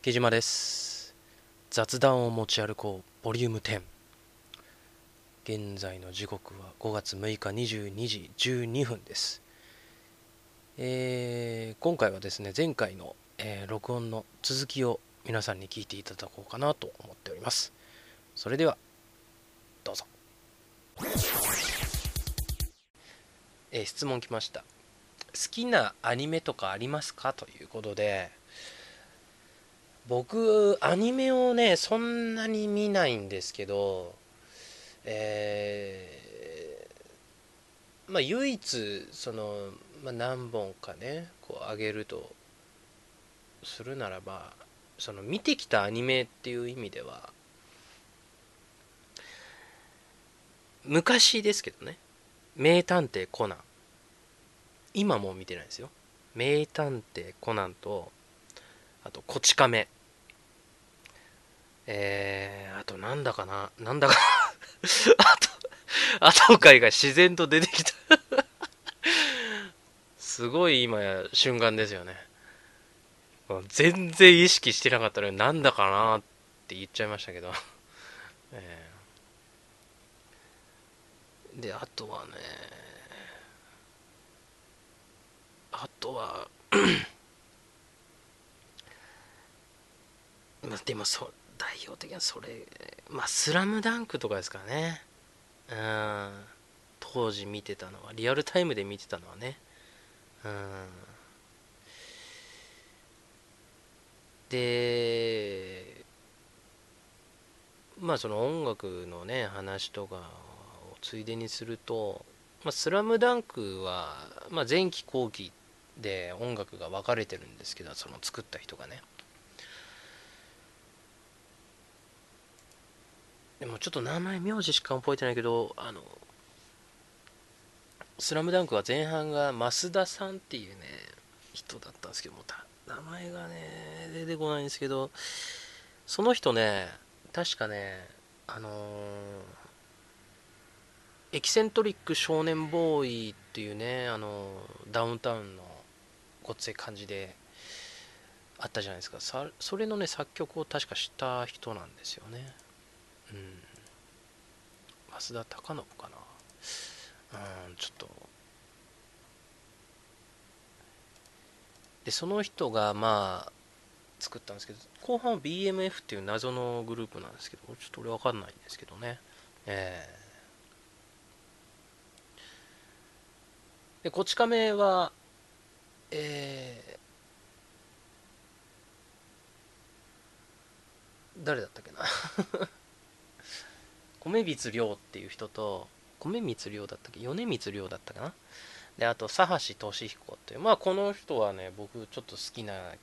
木島です。雑談を持ち歩こう。ボリューム10現在の時刻は5月6日22時12分です。えー、今回はですね前回の、えー、録音の続きを皆さんに聞いていただこうかなと思っております。それではどうぞ。えー、質問来ました。好きなアニメとかありますか？ということで僕アニメをねそんなに見ないんですけどえー、まあ唯一その、まあ、何本かねこう上げるとするならばその見てきたアニメっていう意味では昔ですけどね名探偵コナン。今もう見てないですよ。名探偵コナンとあとこち亀。えー、あとなんだかな？なんだか あと後回が自然と出てきた。すごい今や瞬間ですよね。全然意識してなかったのになんだかなって言っちゃいましたけど。えー、であとはねあとはまあでもそ代表的なそれまあ「スラムダンクとかですかね。うん。当時見てたのはリアルタイムで見てたのはね。うん。でまあその音楽のね話とかをついでにすると「まあ、スラムダンクは、まあ、前期後期で音楽が分かれてるんですけどその作った人がね。でもちょっと名前名字しか覚えてないけどあの「スラムダンクは前半が増田さんっていうね人だったんですけども名前がね出てこないんですけどその人ね確かねあのー、エキセントリック少年ボーイっていうねあのダウンタウンのごっつい感じであったじゃないですか。それのね作曲を確かした人なんですよね。うん。増田貴信かな。うんちょっと。でその人がまあ作ったんですけど後半は BMF っていう謎のグループなんですけどちょっと俺分かんないんですけどね。えー、でこち亀はえー、誰だったっけな。米光亮っていう人と米光亮だったっけ？米光亮だったかな？であと佐橋俊彦っていう。まあこの人はね僕ちょっと好きな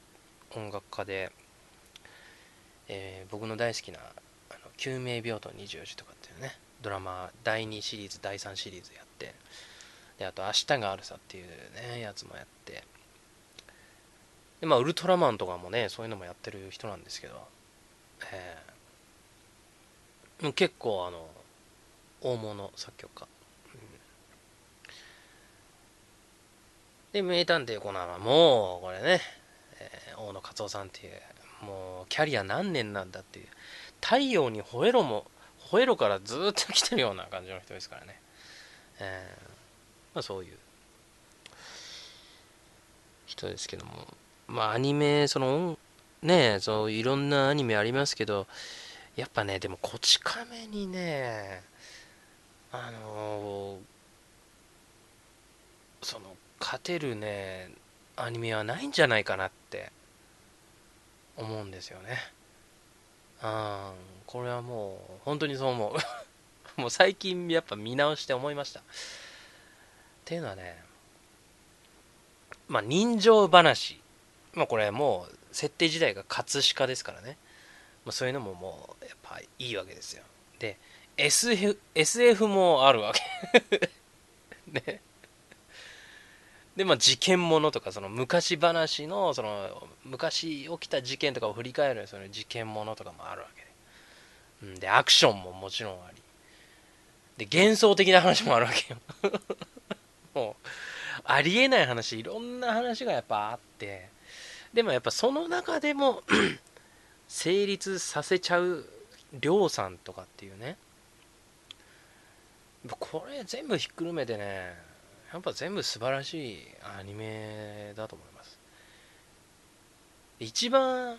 音楽家で、えー、僕の大好きな「あの救命病棟24時」とかっていうねドラマ第2シリーズ第3シリーズやってであと「明日があるさ」っていうねやつもやって。でまあウルトラマンとかもねそういうのもやってる人なんですけどえー結構あの大物作曲家、うん、で名探偵コナンはもうこれね、えー、大野勝夫さんっていうもうキャリア何年なんだっていう太陽に吠えろも吠えろからずっと来てるような感じの人ですからね、えー、まあ、そういう人ですけども。まあアニメそのねそういろんなアニメありますけどやっぱねでもこち亀にねあのー、その勝てるねアニメはないんじゃないかなって思うんですよね。うんこれはもう本当にそう思う。もう最近やっぱ見直して思いました。っていうのはねまあ人情話。まあこれもう設定自体が葛飾ですからね。まあ、そういうのももうやっぱいいわけですよ。で SF, SF もあるわけ。ね。でまあ事件ものとかその昔話のその昔起きた事件とかを振り返るその事件ものとかもあるわけ。で,、うん、でアクションももちろんあり。で幻想的な話もあるわけよ。もうありえない話いろんな話がやっぱあって。でもやっぱその中でも成立させちゃう亮さんとかっていうね。これ全部ひっくるめてねやっぱ全部素晴らしいアニメだと思います。一番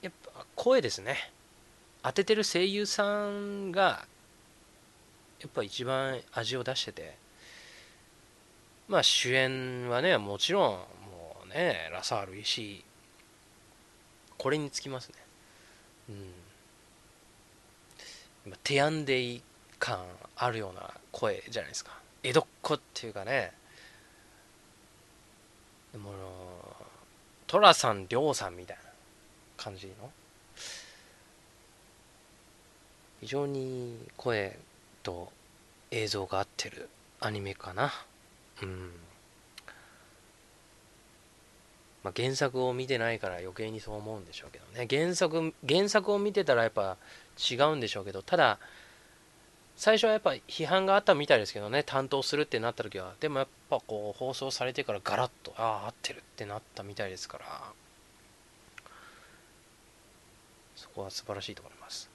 やっぱ声ですね。当ててる声優さんがやっぱ一番味を出してて。まあ主演はねもちろんもうねラサール石井これにつきますね。うん。今テアンデイ感あるような声じゃないですか。江戸っ子っていうかね。でも寅さん亮さんみたいな感じの。非常に声と映像が合ってるアニメかな。うん。まあ、原作を見てないから余計にそう思うんでしょうけどね。原作原作を見てたらやっぱ違うんでしょうけどただ最初はやっぱ批判があったみたいですけどね。担当するってなった時は。でもやっぱこう放送されてからガラッとああ合ってるってなったみたいですから。そこは素晴らしいと思います。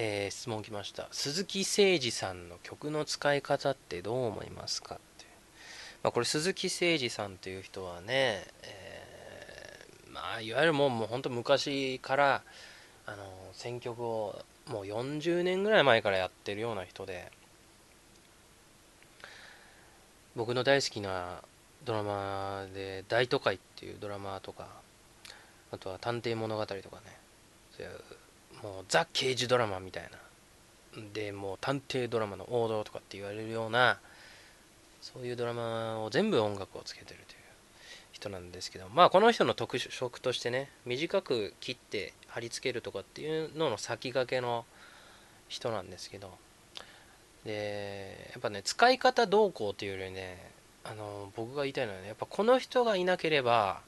えー、質問来ました。鈴木誠二さんの曲の使い方ってどう思いますか、まあ、これ鈴木誠二さんという人はね、えー、まあいわゆるもうもう本当昔からあの選曲をもう40年ぐらい前からやってるような人で僕の大好きなドラマで「大都会」っていうドラマとかあとは「探偵物語」とかねそういうもうザ・刑事ドラマみたいな。でもう探偵ドラマの王道とかって言われるようなそういうドラマを全部音楽をつけてるという人なんですけどまあこの人の特色としてね短く切って貼り付けるとかっていうのの先駆けの人なんですけどでやっぱね使い方どうこうというよりねあの僕が言いたいのはねやっぱこの人がいなければ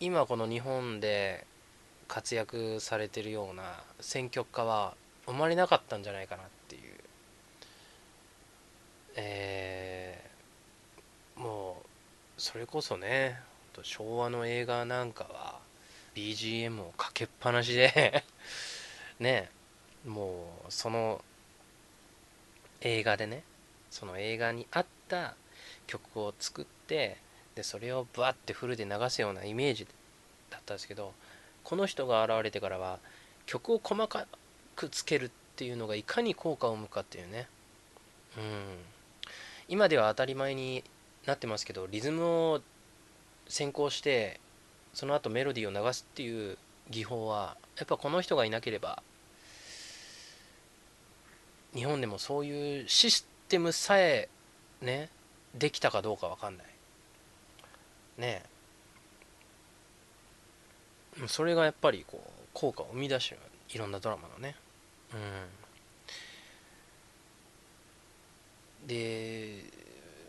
今この日本で活躍されてるような選曲家は生まれなかったんじゃないかなっていう、えー、もうそれこそね昭和の映画なんかは BGM をかけっぱなしで ねもうその映画でねその映画に合った曲を作ってでそれをブワッてフルで流すようなイメージだったんですけどこの人が現れてからは曲を細かくつけるっていうのがいかに効果を生むかっていうね。うん。今では当たり前になってますけどリズムを先行してその後メロディーを流すっていう技法はやっぱこの人がいなければ日本でもそういうシステムさえねできたかどうか分かんない。ね。えそれがやっぱりこう効果を生み出してるいろんなドラマのね。うん。で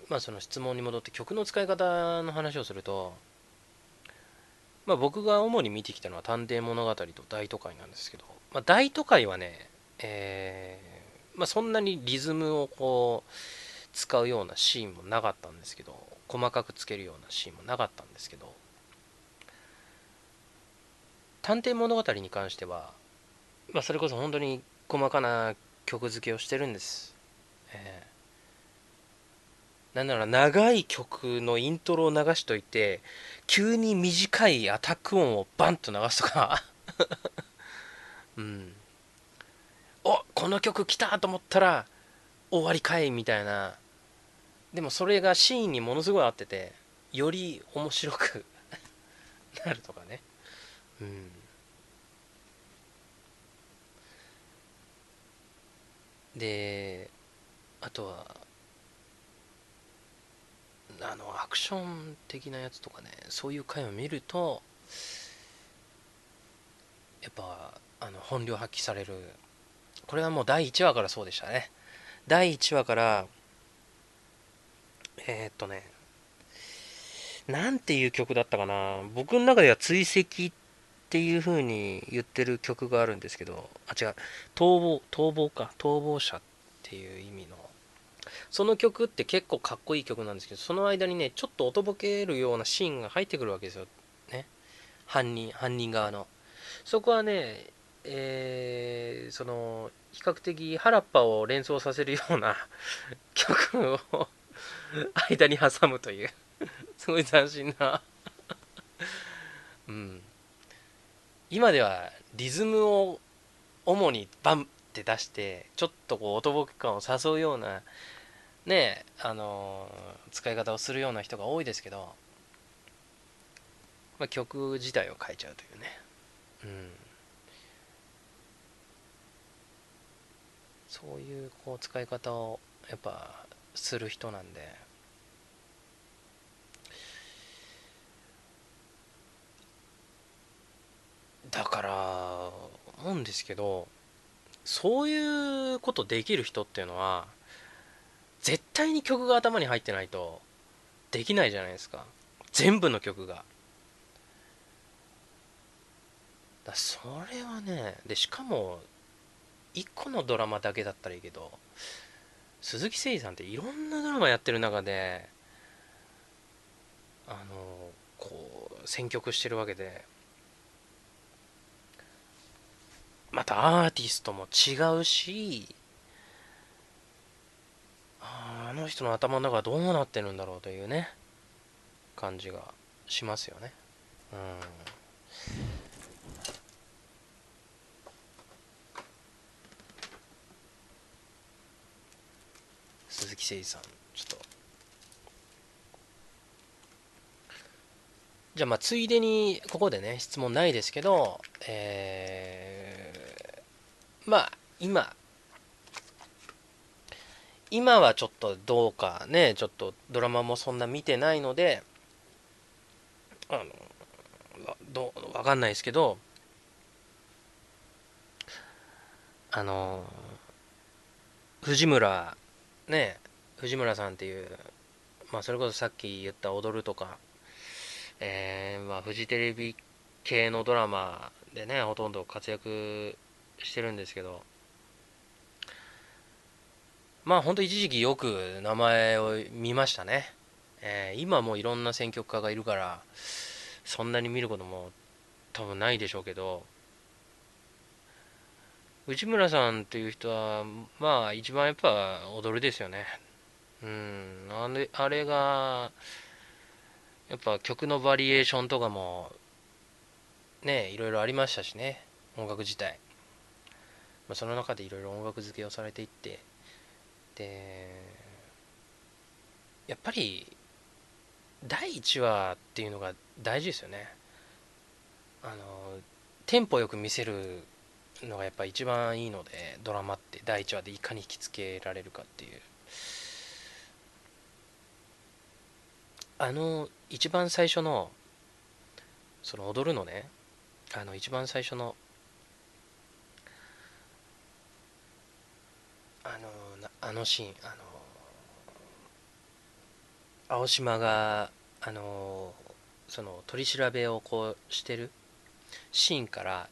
まあその質問に戻って曲の使い方の話をするとまあ僕が主に見てきたのは探偵物語と大都会なんですけど、まあ、大都会はねえー、まあそんなにリズムをこう使うようなシーンもなかったんですけど細かくつけるようなシーンもなかったんですけど探偵物語に関しては、まあ、それこそ本当に細かな曲付けをしてるんです、えー、なんなら長い曲のイントロを流しといて急に短いアタック音をバンと流すとか。うん。おこの曲来たと思ったら終わりかいみたいな。でもそれがシーンにものすごい合っててより面白く なるとかね。うん。であとはあのアクション的なやつとかねそういう回を見るとやっぱあの本領発揮される。これはもう第1話からそうでしたね。第1話からえー、っとねなんていう曲だったかな。僕の中では追跡っていう風に言ってる曲があるんですけどあ違う。逃亡逃亡か。逃亡者っていう意味の。その曲って結構かっこいい曲なんですけどその間にねちょっと音ぼけるようなシーンが入ってくるわけですよ。ね。犯人犯人側の。そこはねえー、その比較的原っぱを連想させるような 曲を 間に挟むという すごい斬新な。うん。今ではリズムを主にバンって出してちょっとこう音ボケ感を誘うようなねあの、使い方をするような人が多いですけど、まあ、曲自体を変えちゃうというね。うん。そういうこう使い方をやっぱする人なんで。だから思うんですけどそういうことできる人っていうのは絶対に曲が頭に入ってないとできないじゃないですか。全部の曲が。だそれはねでしかも1個のドラマだけだったらいいけど鈴木誠二さんっていろんなドラマやってる中であのこう選曲してるわけでまたアーティストも違うしあの人の頭の中はどうなってるんだろうというね感じがしますよね。うん。鈴木誠二さんちょっと。じゃあまあついでにここでね質問ないですけどえー、まあ今今はちょっとどうかねちょっとドラマもそんな見てないのであのどうわかんないですけどあの藤村ね藤村さんっていう、まあ、それこそさっき言った「踊る」とか、えーまあ、フジテレビ系のドラマでねほとんど活躍してるんですけどまあ本当一時期よく名前を見ましたね、えー、今もいろんな選曲家がいるからそんなに見ることも多分ないでしょうけど内村さんっていう人はまあ一番やっぱ踊るですよね。うんあれあれがやっぱ曲のバリエーションとかもねいろいろありましたしね音楽自体、まあ、その中でいろいろ音楽付けをされていってでやっぱり第1話っていうのが大事ですよね。あのテンポよく見せるのがやっぱ一番いいのでドラマって第1話でいかに引きつけられるかっていう。あの一番最初のその踊るのね。あの一番最初のあのあのシーンあの青島があのその取り調べをこうしてるシーンから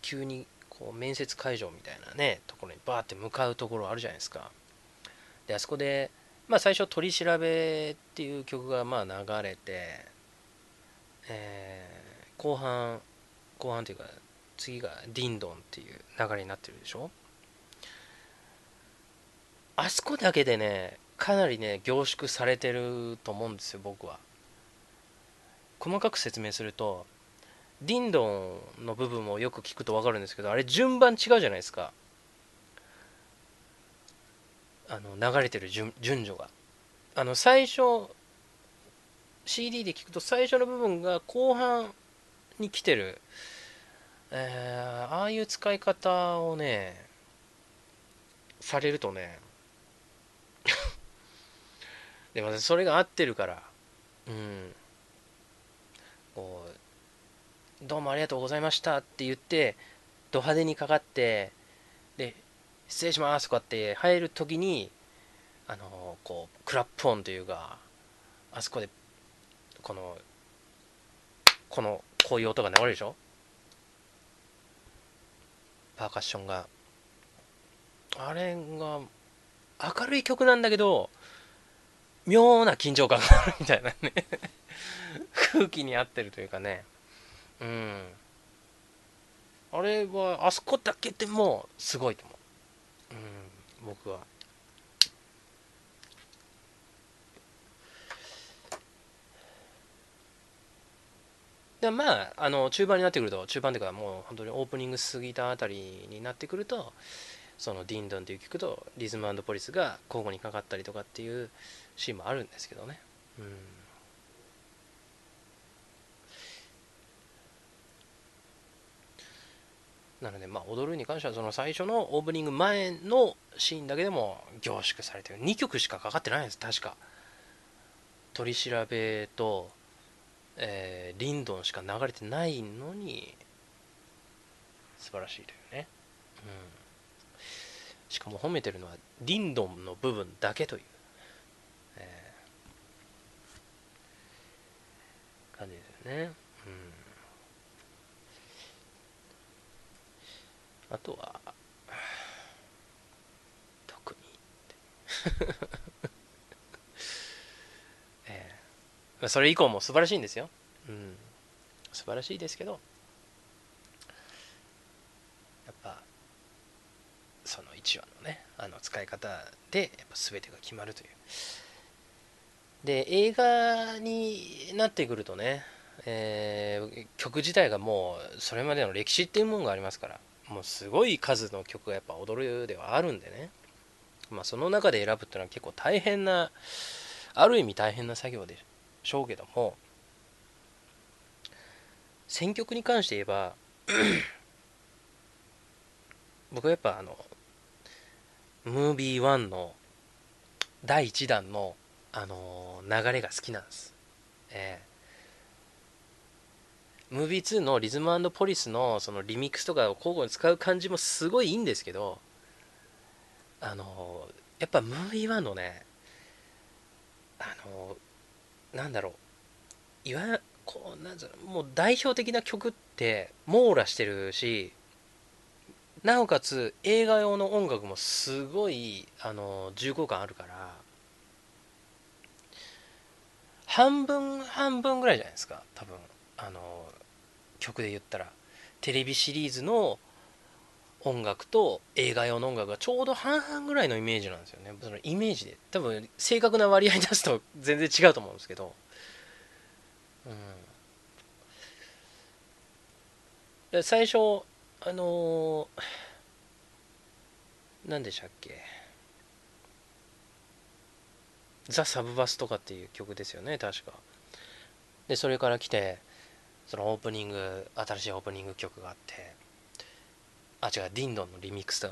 急にこう面接会場みたいなねところにバーって向かうところあるじゃないですか。であそこでまあ最初「取り調べ」っていう曲がまあ流れて、えー、後半後半というか次が「ディンドン」っていう流れになってるでしょ？あそこだけでねかなりね凝縮されてると思うんですよ僕は。細かく説明するとディンドンの部分をよく聞くと分かるんですけどあれ順番違うじゃないですか。あの流れてる順順序が。あの最初 CD で聞くと最初の部分が後半に来てる、えー、ああいう使い方をねされるとね でもそれが合ってるから。うん。こうどうもありがとうございましたって言って、ド派手にかかって、で、失礼しますとかって入るときに、あの、こう、クラップ音というか、あそこで、この、この、こういう音が流れるでしょ？パーカッションが。あれが明るい曲なんだけど妙な緊張感があるみたいなね。空気に合ってるというかね。うん。あれはあそこだけでもすごいと思う。うん。僕は。でまああの中盤になってくると中盤というかもう本当にオープニング過ぎたあたりになってくるとそのディンドンっていう曲とリズムポリスが交互にかかったりとかっていうシーンもあるんですけどね。うん。なのでまあ踊るに関してはその最初のオープニング前のシーンだけでも凝縮されてる。2曲しかかかってないんです確か。取り調べとえー、リンドンしか流れてないのに素晴らしいだよね、うん、しかも褒めてるのはリンドンの部分だけという、えー、感じですよね、うん、あとは特に。それ以降も素晴らしいんですよ。うん。素晴らしいですけど、やっぱ、その1話のね、あの使い方で、やっぱ全てが決まるという。で、映画になってくるとね、えー、曲自体がもうそれまでの歴史っていうものがありますからもうすごい数の曲がやっぱ踊るではあるんでねまあその中で選ぶっていうのは結構大変なある意味大変な作業でしょうけども選曲に関して言えば 僕はやっぱあのムービー1の第1弾のあの流れが好きなんです、えー、ムービー2のリズムポリスのそのリミックスとかを交互に使う感じもすごいいいんですけどあのやっぱムービー1のねあのなんだろう。いわこうなんだろうもう代表的な曲って網羅してるしなおかつ映画用の音楽もすごいあの重厚感あるから半分半分ぐらいじゃないですか多分。あの曲で言ったら。テレビシリーズの音楽と映画用の音楽がちょうど半々ぐらいのイメージなんですよね。そのイメージで。多分正確な割合出すと全然違うと思うんですけど。うん。最初あの、何でしたっけ？ザ・サブバスとかっていう曲ですよね確か。でそれから来てそのオープニング新しいオープニング曲があってあ違うディンドンのリミックスだ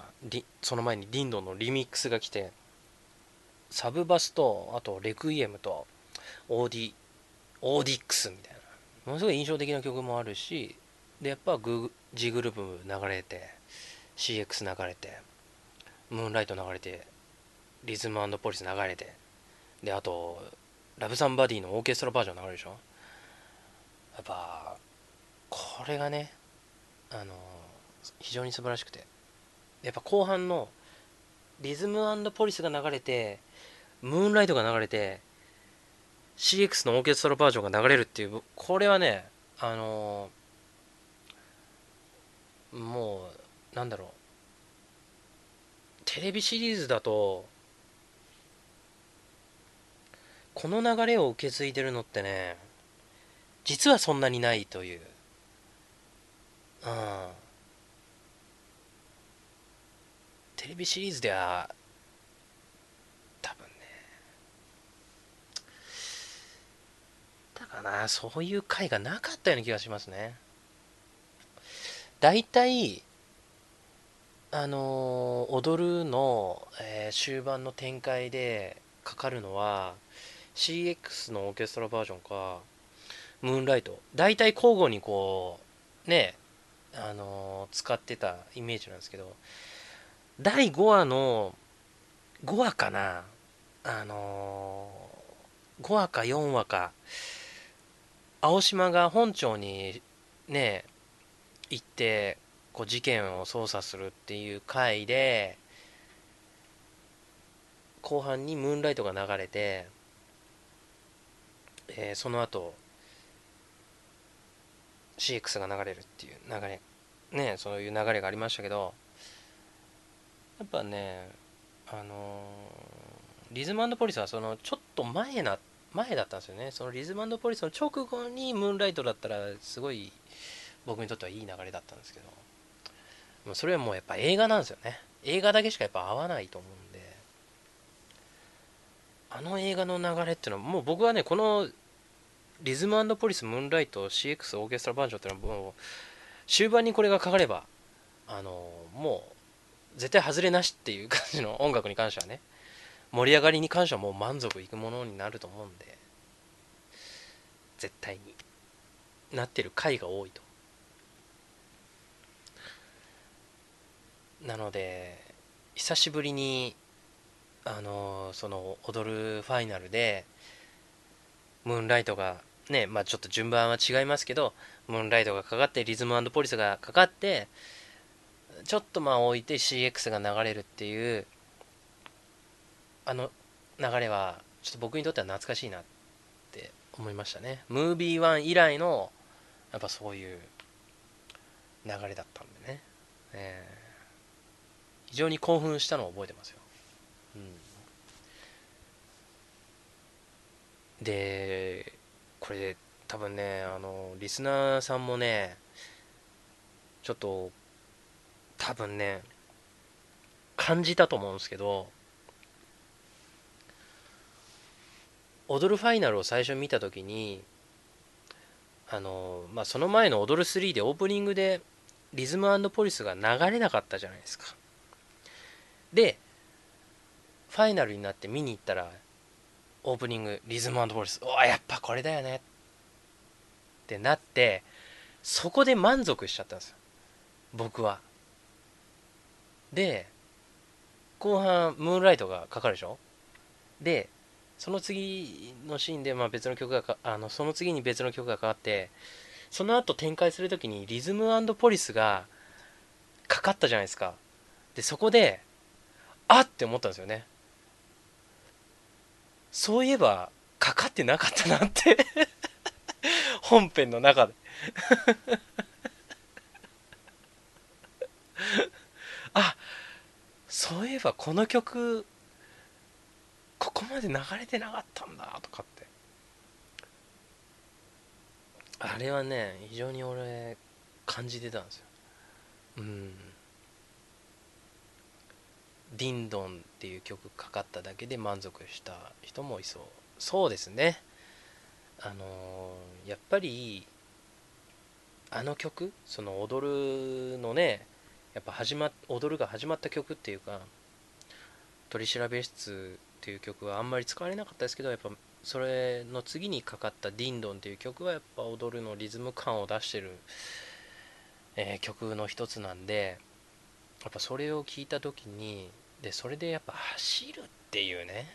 その前にディンドンのリミックスが来てサブバスとあとレクイエムとオーディオーディックスみたいな。ものすごい印象的な曲もあるしでやっぱグ G グループ流れて CX 流れてムーンライト流れてリズムポリス流れてであとラブサンバディのオーケストラバージョン流れるでしょ？やっぱこれがねあの非常に素晴らしくて。やっぱ後半のリズムポリスが流れてムーンライトが流れて CX のオーケストラバージョンが流れるっていうこれはねあのー、もうなんだろう。テレビシリーズだとこの流れを受け継いでるのってね実はそんなにないという。うん。テレビシリーズでは多分ねだからなそういう回がなかったような気がしますね。大体あの、踊るの、えー、終盤の展開でかかるのは CX のオーケストラバージョンかムーンライト。大体交互にこうねあの、使ってたイメージなんですけど第5話の5話かな。あのー、5話か4話か。青島が本庁にね行ってこう事件を捜査するっていう回で後半にムーンライトが流れて、えー、その後 CX が流れるっていう流れねそういう流れがありましたけどやっぱねあのー、リズムポリスはそのちょっと前な前だったんですよね。そのリズムポリスの直後にムーンライトだったらすごい僕にとってはいい流れだったんですけどもうそれはもうやっぱ映画なんですよね。映画だけしかやっぱ合わないと思うんであの映画の流れっていうのはもう僕はねこのリズムポリスムーンライト CX オーケストラバージョンっていうのはもう終盤にこれがかかればあのもう絶対外れなしっていう感じの音楽に関してはね盛り上がりに関してはもう満足いくものになると思うんで絶対になってる回が多いと。なので久しぶりにあのその踊るファイナルでムーンライトがねまあちょっと順番は違いますけどムーンライトがかかってリズムポリスがかかってちょっとまあ置いて CX が流れるっていうあの流れはちょっと僕にとっては懐かしいなって思いましたね。ムービー1以来のやっぱそういう流れだったんでね、えー、非常に興奮したのを覚えてますよ、うん、でこれで多分ねあのリスナーさんもねちょっと多分ね感じたと思うんですけど踊るファイナルを最初見た時にあのまあその前の踊る3でオープニングでリズムポリスが流れなかったじゃないですか。でファイナルになって見に行ったらオープニングリズムポリス。おやっぱこれだよねってなってそこで満足しちゃったんですよ。僕は。で後半ムーンライトがかかるでしょ？でその次のシーンでまあ別の曲があのその次に別の曲がかかってその後展開する時にリズムポリスがかかったじゃないですか。でそこであって思ったんですよね。そういえばかかってなかったなって。本編の中で。あそういえばこの曲ここまで流れてなかったんだとかって。あれはね非常に俺感じてたんですよ。うん「ディンドン」っていう曲かかっただけで満足した人もいそう。そうですね。あのー、やっぱりあの曲その踊るのねやっぱ始まっ踊るが始まった曲っていうか取調室っていう曲はあんまり使われなかったですけどやっぱそれの次にかかった「ディンドン」っていう曲はやっぱ踊るのリズム感を出してる、えー、曲の一つなんでやっぱそれを聞いた時にでそれでやっぱ走るっていうね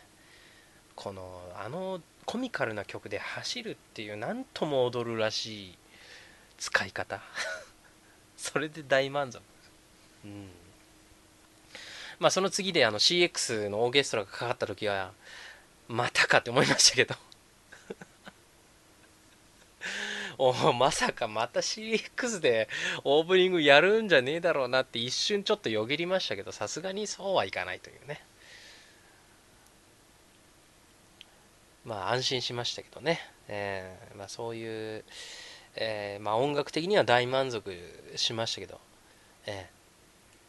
このあのコミカルな曲で走るっていう何とも踊るらしい使い方。それで大満足。うん。まあその次であの CX のオーケストラがかかった時はまたかって思いましたけど。おまさかまた CX でオープニングやるんじゃねえだろうなって一瞬ちょっとよぎりましたけどさすがにそうはいかないというね。まあ安心しましたけどね、えーまあ、そういう、えーまあ、音楽的には大満足しましたけど、えー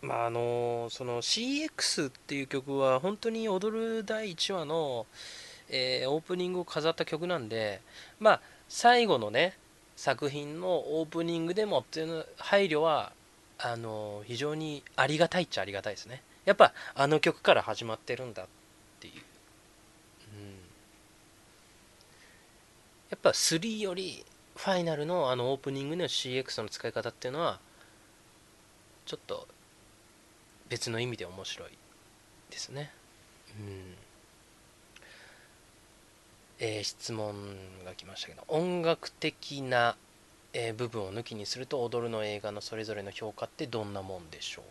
まああのその CX っていう曲は本当に踊る第1話の、えー、オープニングを飾った曲なんでまあ最後のね作品のオープニングでもっていう配慮はあの非常にありがたいっちゃありがたいですね。やっぱあの曲から始まってるんだっていう、うん、やっぱ3よりファイナルのあのオープニングの CX の使い方っていうのはちょっと別の意味で面白いですね。うん。えー、質問が来ましたけど音楽的な、えー、部分を抜きにすると踊るの映画のそれぞれの評価ってどんなもんでしょう？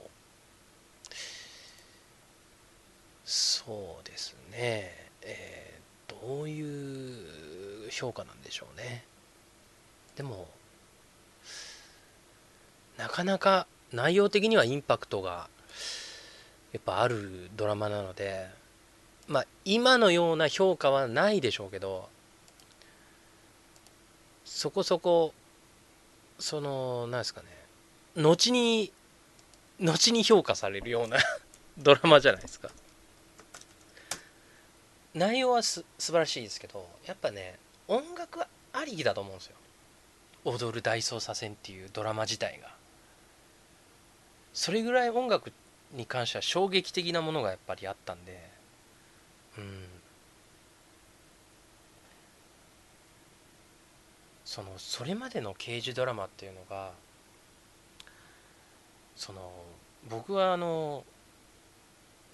そうですね。えー、どういう評価なんでしょうね。でもなかなか内容的にはインパクトがやっぱあるドラマなのでまあ今のような評価はないでしょうけどそこそこそのなんですかね後に後に評価されるような ドラマじゃないですか。内容はす素晴らしいですけどやっぱね音楽ありきだと思うんですよ。踊る大捜査線っていうドラマ自体が。それぐらい音楽に関しては衝撃的なものがやっぱりあったんで。うん。そのそれまでの刑事ドラマっていうのがその僕はあの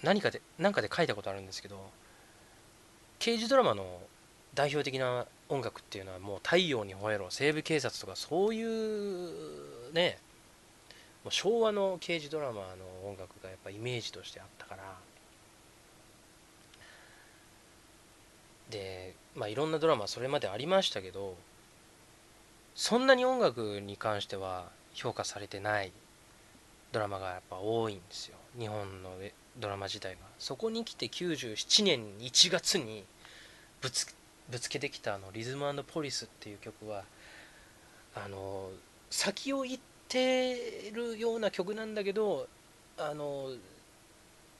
何かで何かで書いたことあるんですけど刑事ドラマの代表的な音楽っていうのはもう「太陽に吠えろ」「西部警察」とかそういうねもう昭和の刑事ドラマの音楽がやっぱイメージとしてあったからでまあいろんなドラマそれまでありましたけどそんなに音楽に関しては評価されてないドラマがやっぱ多いんですよ。日本のドラマ自体が。そこに来て97年1月にぶつぶつけてきたあの「リズムポリス」っていう曲はあの先を行ってるような曲なんだけどあの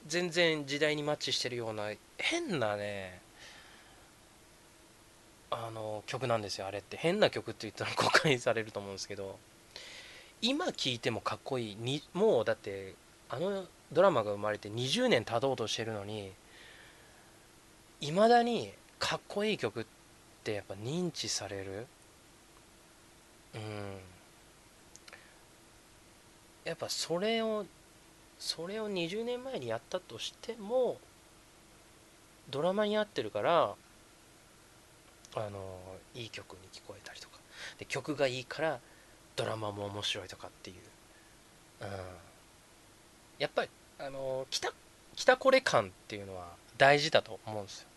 全然時代にマッチしてるような変なねあの曲なんですよあれって。変な曲って言ったら誤解されると思うんですけど今聴いてもかっこいいにもうだってあのドラマが生まれて20年経とうとしてるのにいまだにかっこいい曲ってやっぱ認知される。うん。やっぱそれをそれを20年前にやったとしてもドラマに合ってるからあのいい曲に聞こえたりとか。で曲がいいからドラマも面白いとかっていう、うん、やっぱりあの北北これ感っていうのは大事だと思うんですよ。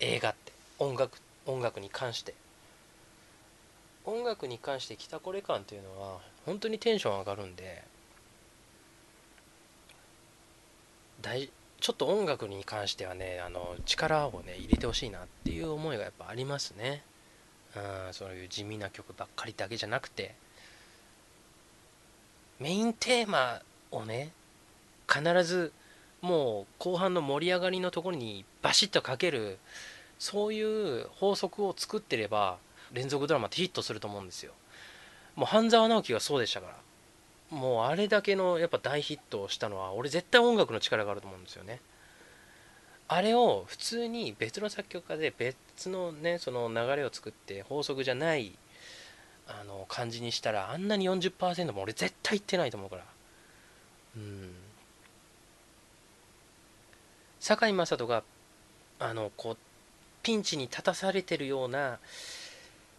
映画って。音楽音楽に関して。音楽に関して北これ感っていうのは本当にテンション上がるんで大ちょっと音楽に関してはねあの力をね入れてほしいなっていう思いがやっぱありますね。うんそういう地味な曲ばっかりだけじゃなくて。メインテーマをね必ずもう後半の盛り上がりのところにバシッとかけるそういう法則を作ってれば連続ドラマってヒットすると思うんですよ。もう半沢直樹がそうでしたから。もうあれだけのやっぱ大ヒットをしたのは俺絶対音楽の力があると思うんですよね。あれを普通に別の作曲家で別のねその流れを作って法則じゃないあの感じにしたらあんなに40%も俺絶対いってないと思うから。うん。堺雅人があのこうピンチに立たされてるような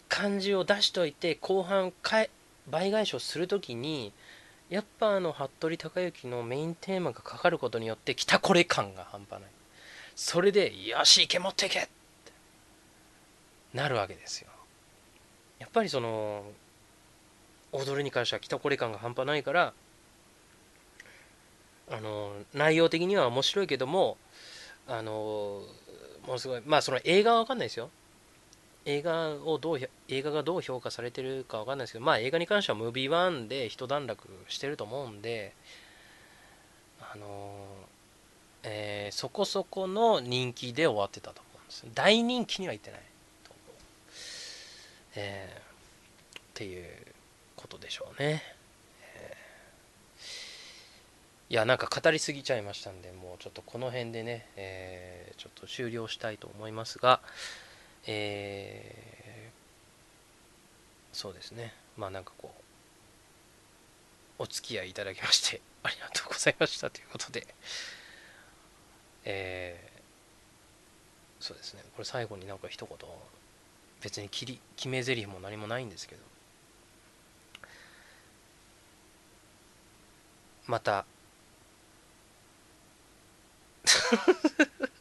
感じを出しといて後半か倍返しをする時にやっぱあの服部孝之のメインテーマがかかることによって来たこれ感が半端ないそれで「よし行け持っていけ!」ってなるわけですよやっぱりその踊りに関しては来たこれ感が半端ないからあの内容的には面白いけどもあのものすごいまあその映画は分かんないですよ映画をどう映画がどう評価されてるか分かんないですけどまあ映画に関してはムービー1で一段落してると思うんであのえー、そこそこの人気で終わってたと思うんです大人気にはいってないと思う、えー、っていうことでしょうね、えー、いやなんか語りすぎちゃいましたんでもうちょっとこの辺でね、えー、ちょっと終了したいと思いますがえー、そうですね。まあなんかこうお付き合いいただきまして ありがとうございましたということで。えー、そうですね。これ最後になんか一言。別に切り決め台詞も何もないんですけど。また。